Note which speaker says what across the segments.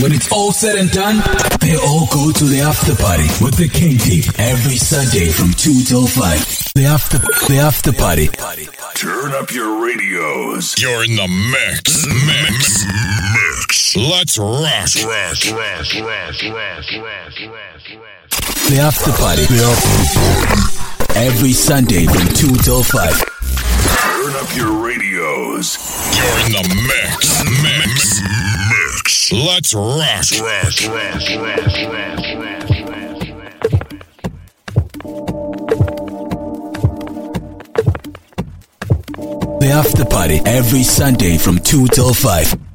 Speaker 1: When it's all said and done, they all go to the after party with the KingDeep every Sunday from 2 till 5. The after, the after party.
Speaker 2: Turn up your radios.
Speaker 3: You're in the mix. Mix. Mix. Let's rock. Rock. Rock. Rock. Rock. Rock. Rock.
Speaker 1: The after party. The after Every Sunday from 2 till 5.
Speaker 2: Turn up your radios.
Speaker 3: You're in the mix. Mix. Mix. Let's rock. Rock. Rock. Rock. Rock.
Speaker 1: The after party every Sunday from 2 till 5.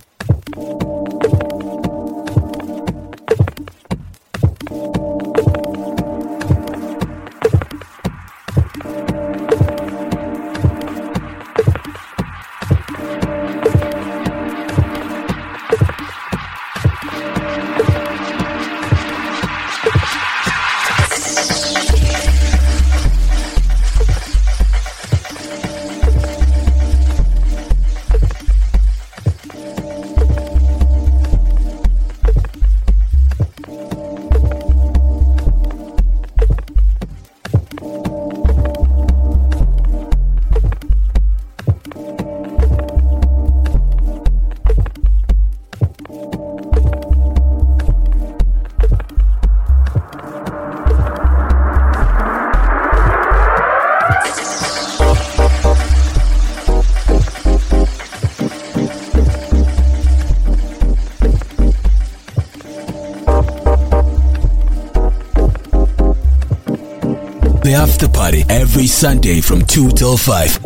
Speaker 1: After party every Sunday from 2 till 5.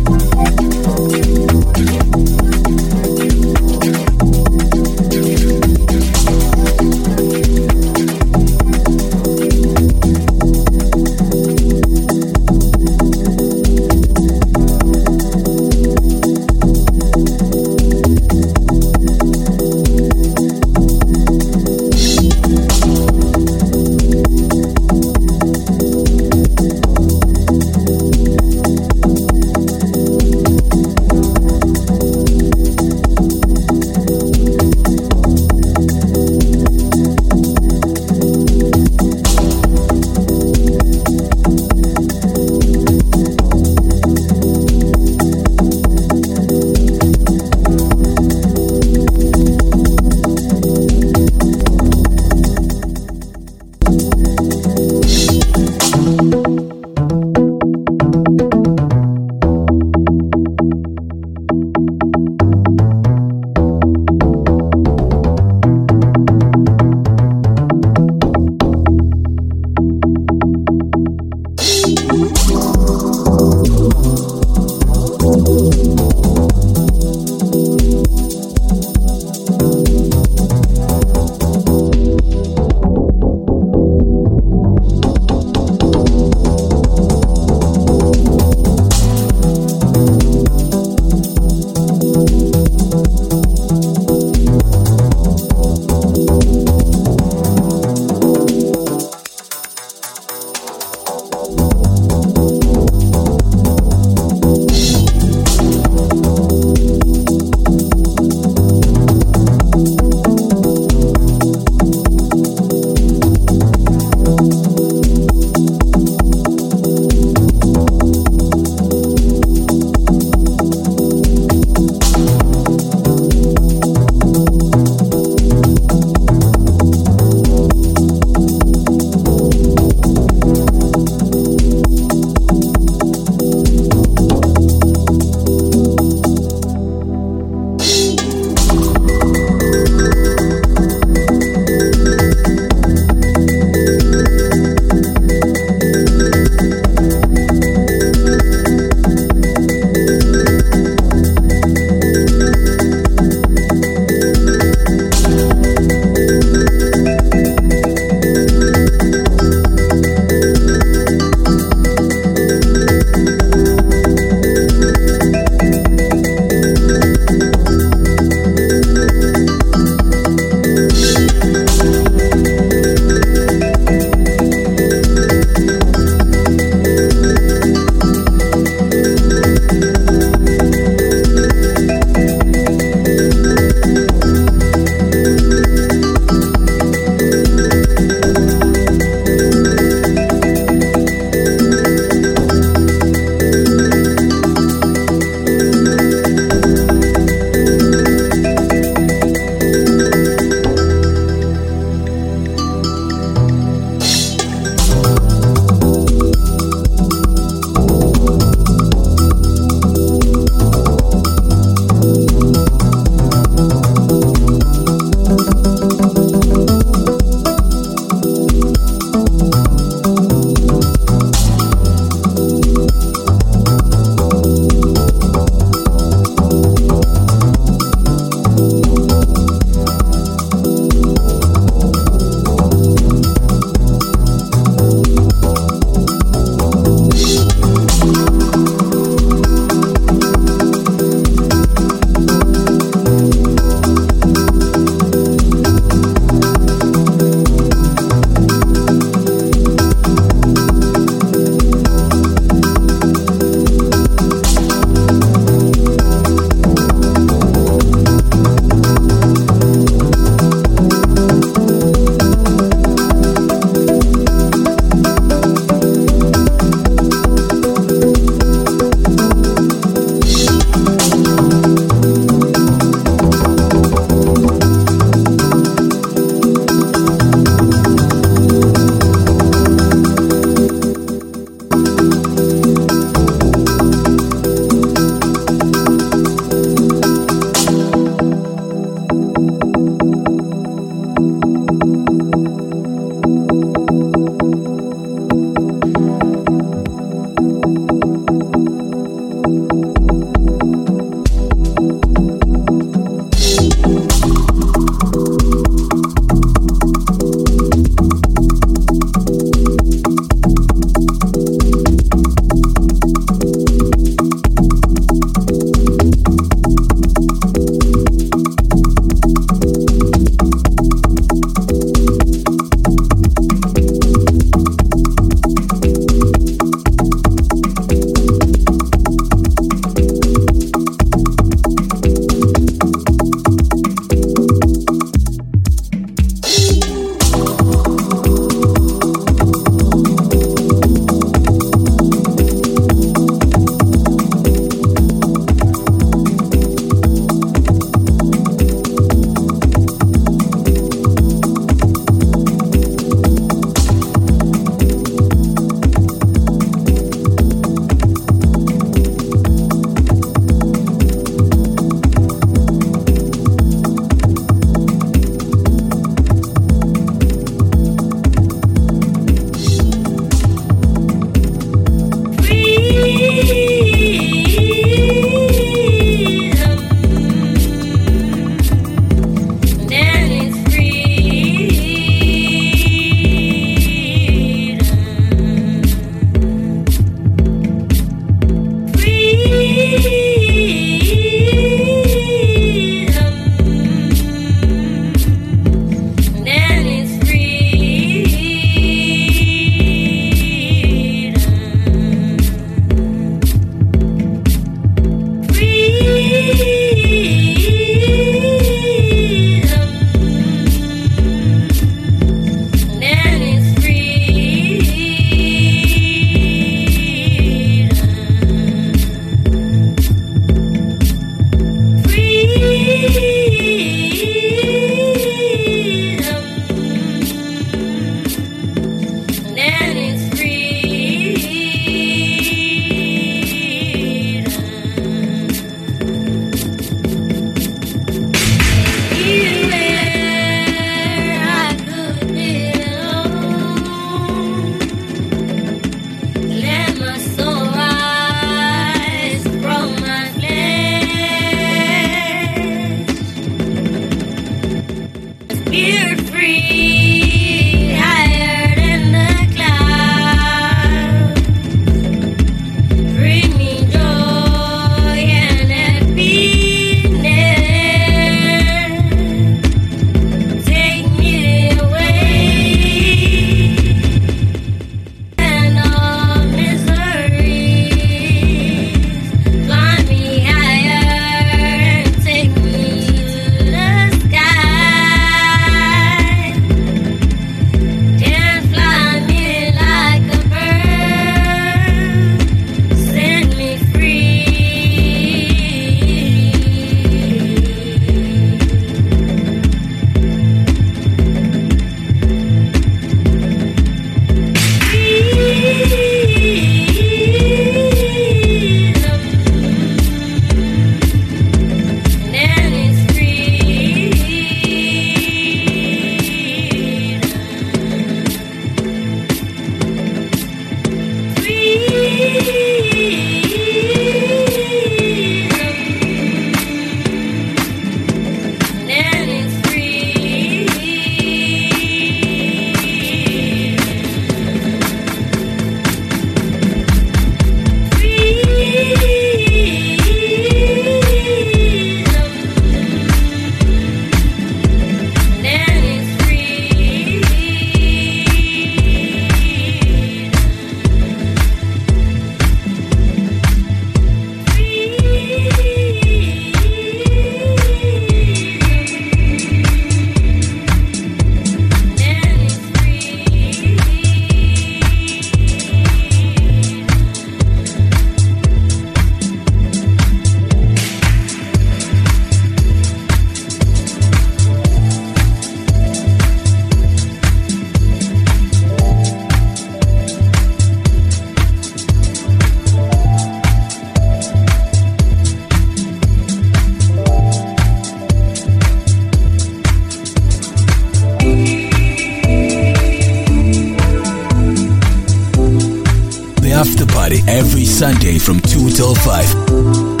Speaker 3: After party every Sunday from 2 till 5.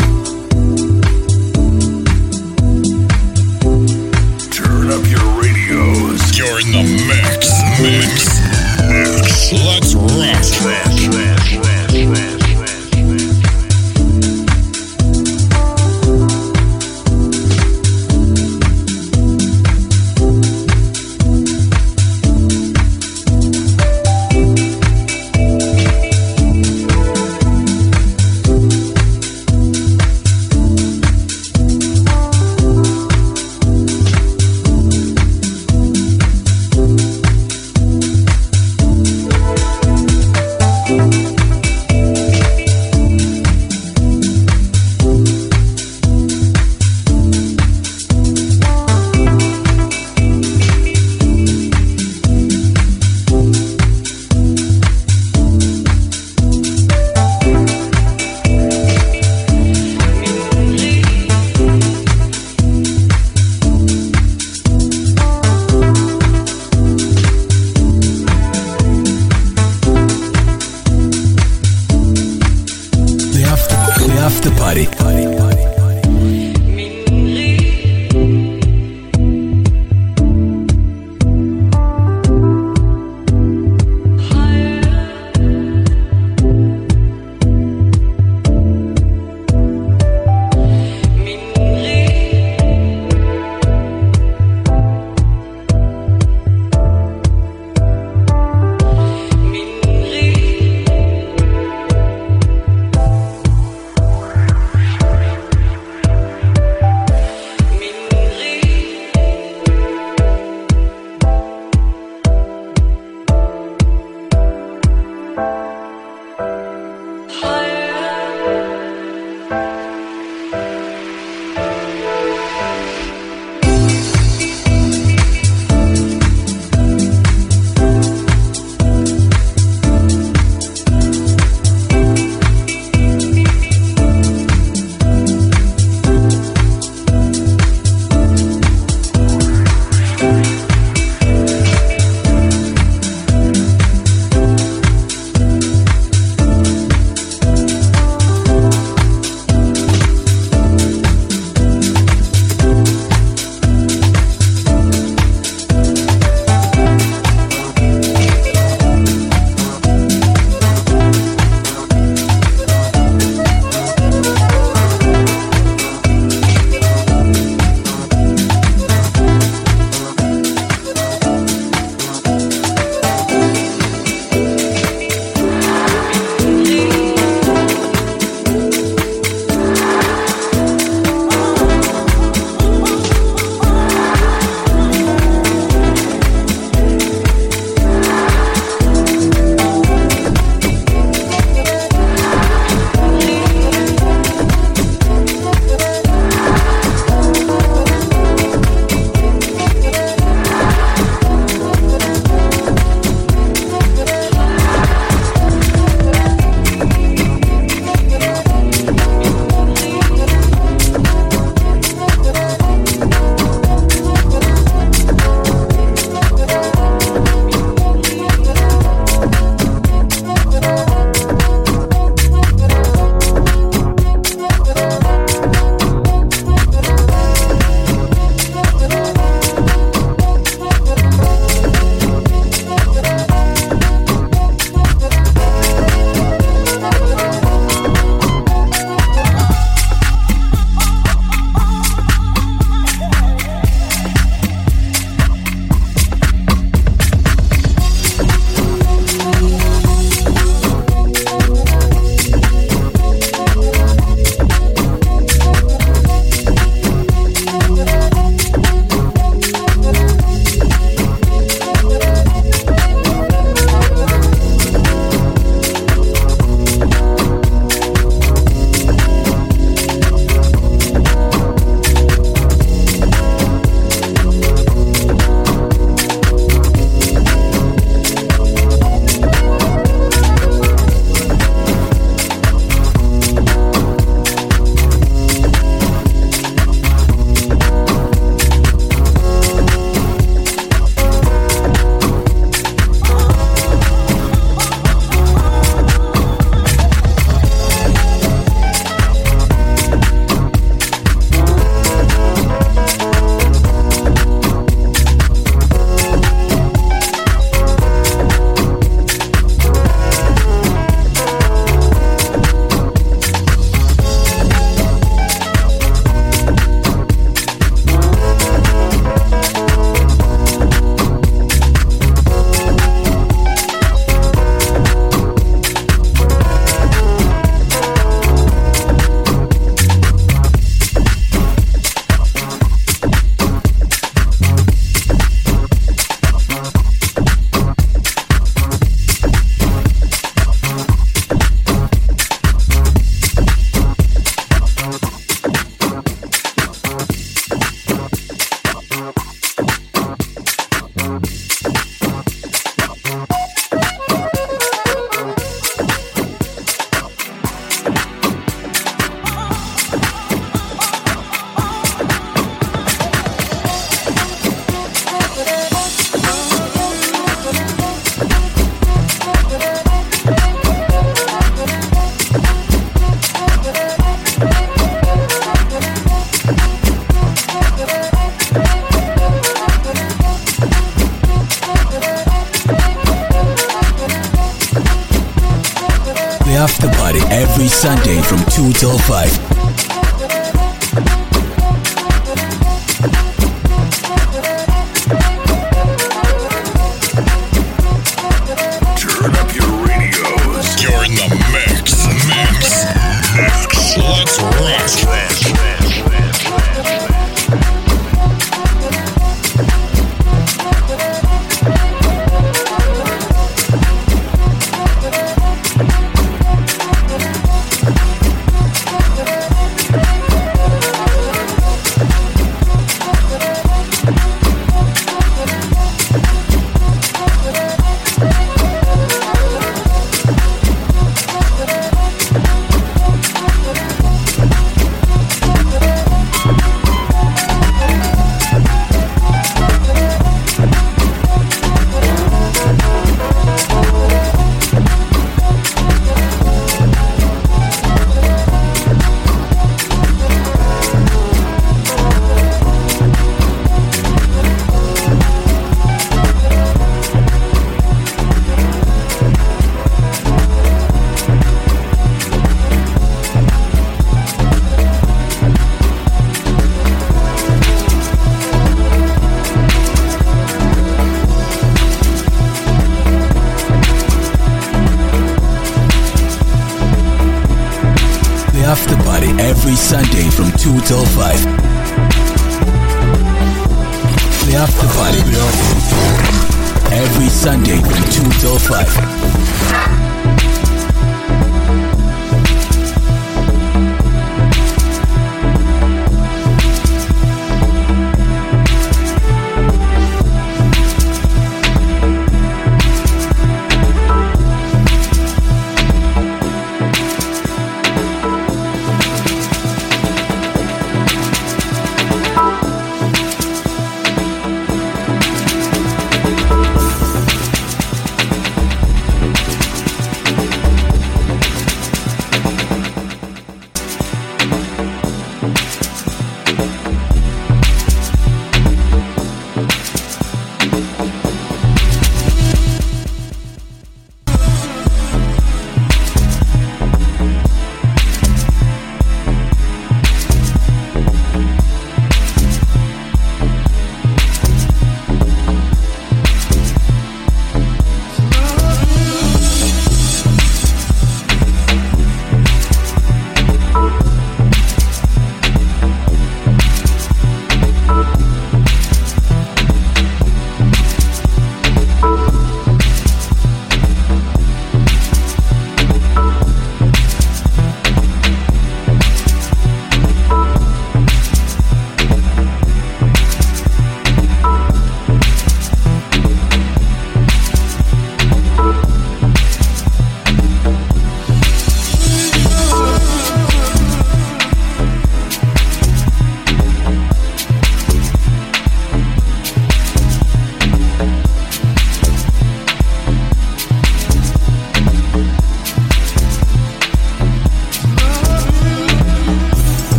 Speaker 4: Sunday from 2 till 5.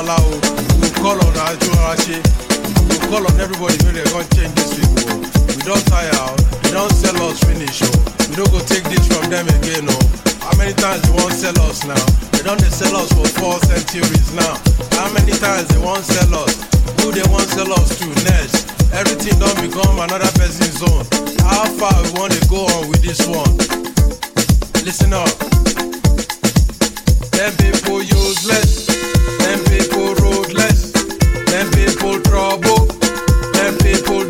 Speaker 5: On Babalawo, we call on Ajuarache. We call on everybody make they come change this people. We don tire, they don sell us finish.
Speaker 4: no go take this from them again, no. How many times they won't sell us now? They don't they sell us for four centuries now. How many times they won't sell us? Who they won't sell us to next? Everything don't become another person's own. How far we want to go on with this one? Listen up. Them people useless. Them people roadless. Them people trouble. Them people